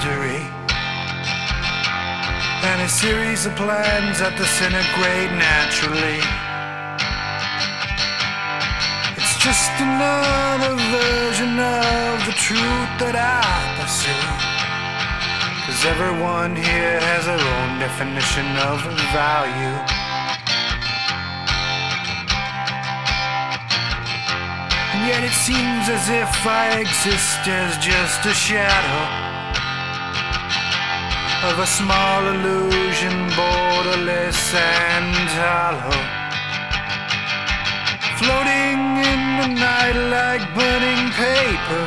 the mystery. And a series of plans that disintegrate naturally. It's just another version of the truth that I pursue. Cause everyone here has their own definition of value. And yet it seems as if I exist as just a shadow of a small illusion, borderless and hollow. Floating in the night like burning paper.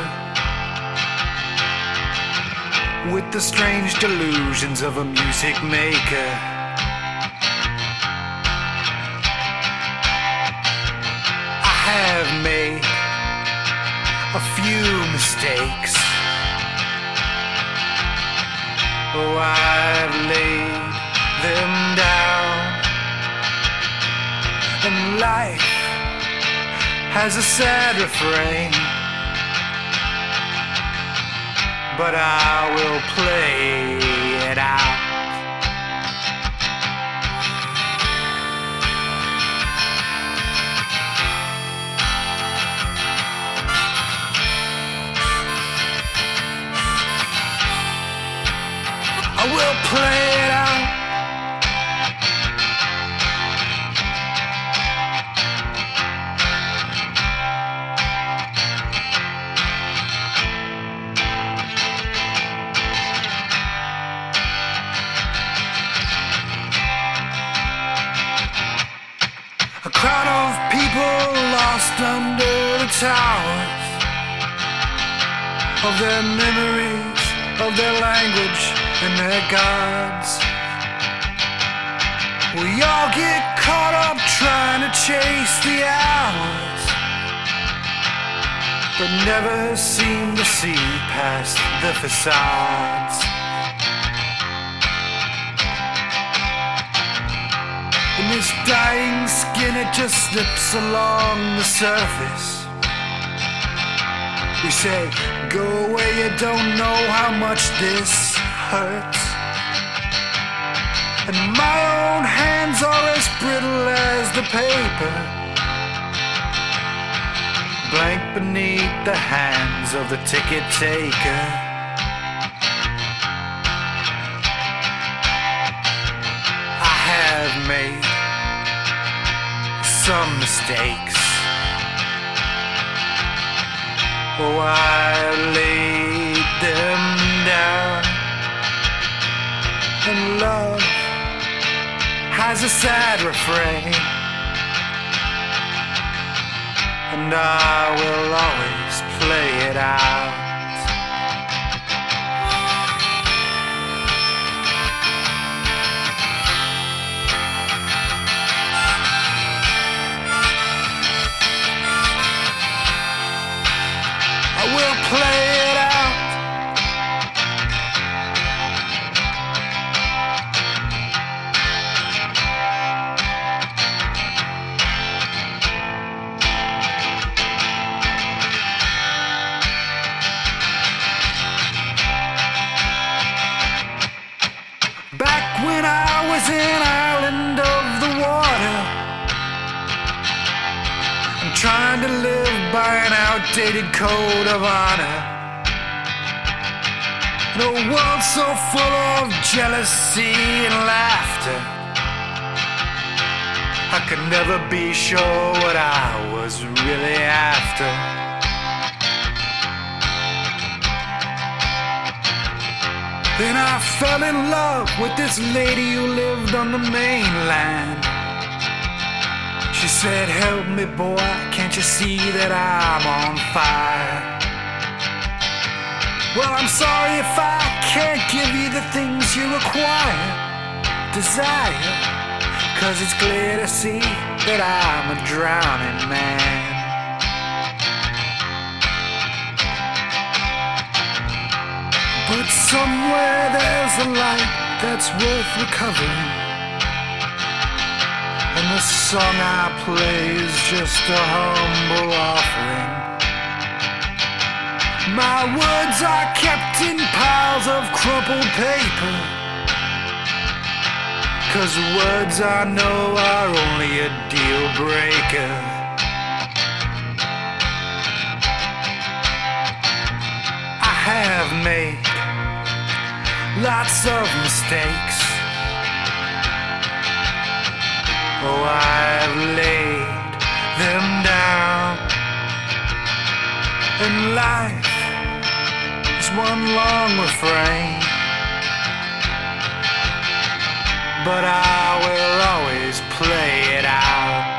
With the strange delusions of a music maker. I have made a few mistakes. Oh, I've laid them down. And life has a sad refrain. But I will play it out. I will play it out. A crowd of people lost under the towers of their memories, of their language and their gods. We all get caught up trying to chase the hours, but never seem to see past the facades. In this dying skin, it just slips along the surface. We say, go away, you don't know how much this hurts. And my own hands are as brittle as the paper. Blank beneath the hands of the ticket taker. I have made some mistakes. Oh, I a sad refrain. And I will always play it out. When I was an island of the water, I'm trying to live by an outdated code of honor. In a world so full of jealousy and laughter, I could never be sure what I was really after. Then I fell in love with this lady who lived on the mainland. She said, Help me, boy, can't you see that I'm on fire? Well, I'm sorry if I can't give you the things you require, desire, cause it's clear to see that I'm a drowning somewhere there's a light that's worth recovering. And the song I play is just a humble offering. My words are kept in piles of crumpled paper. Cause words I know are only a deal breaker. I have made lots of mistakes. Oh, I've laid them down. And life is one long refrain. But I will always play it out.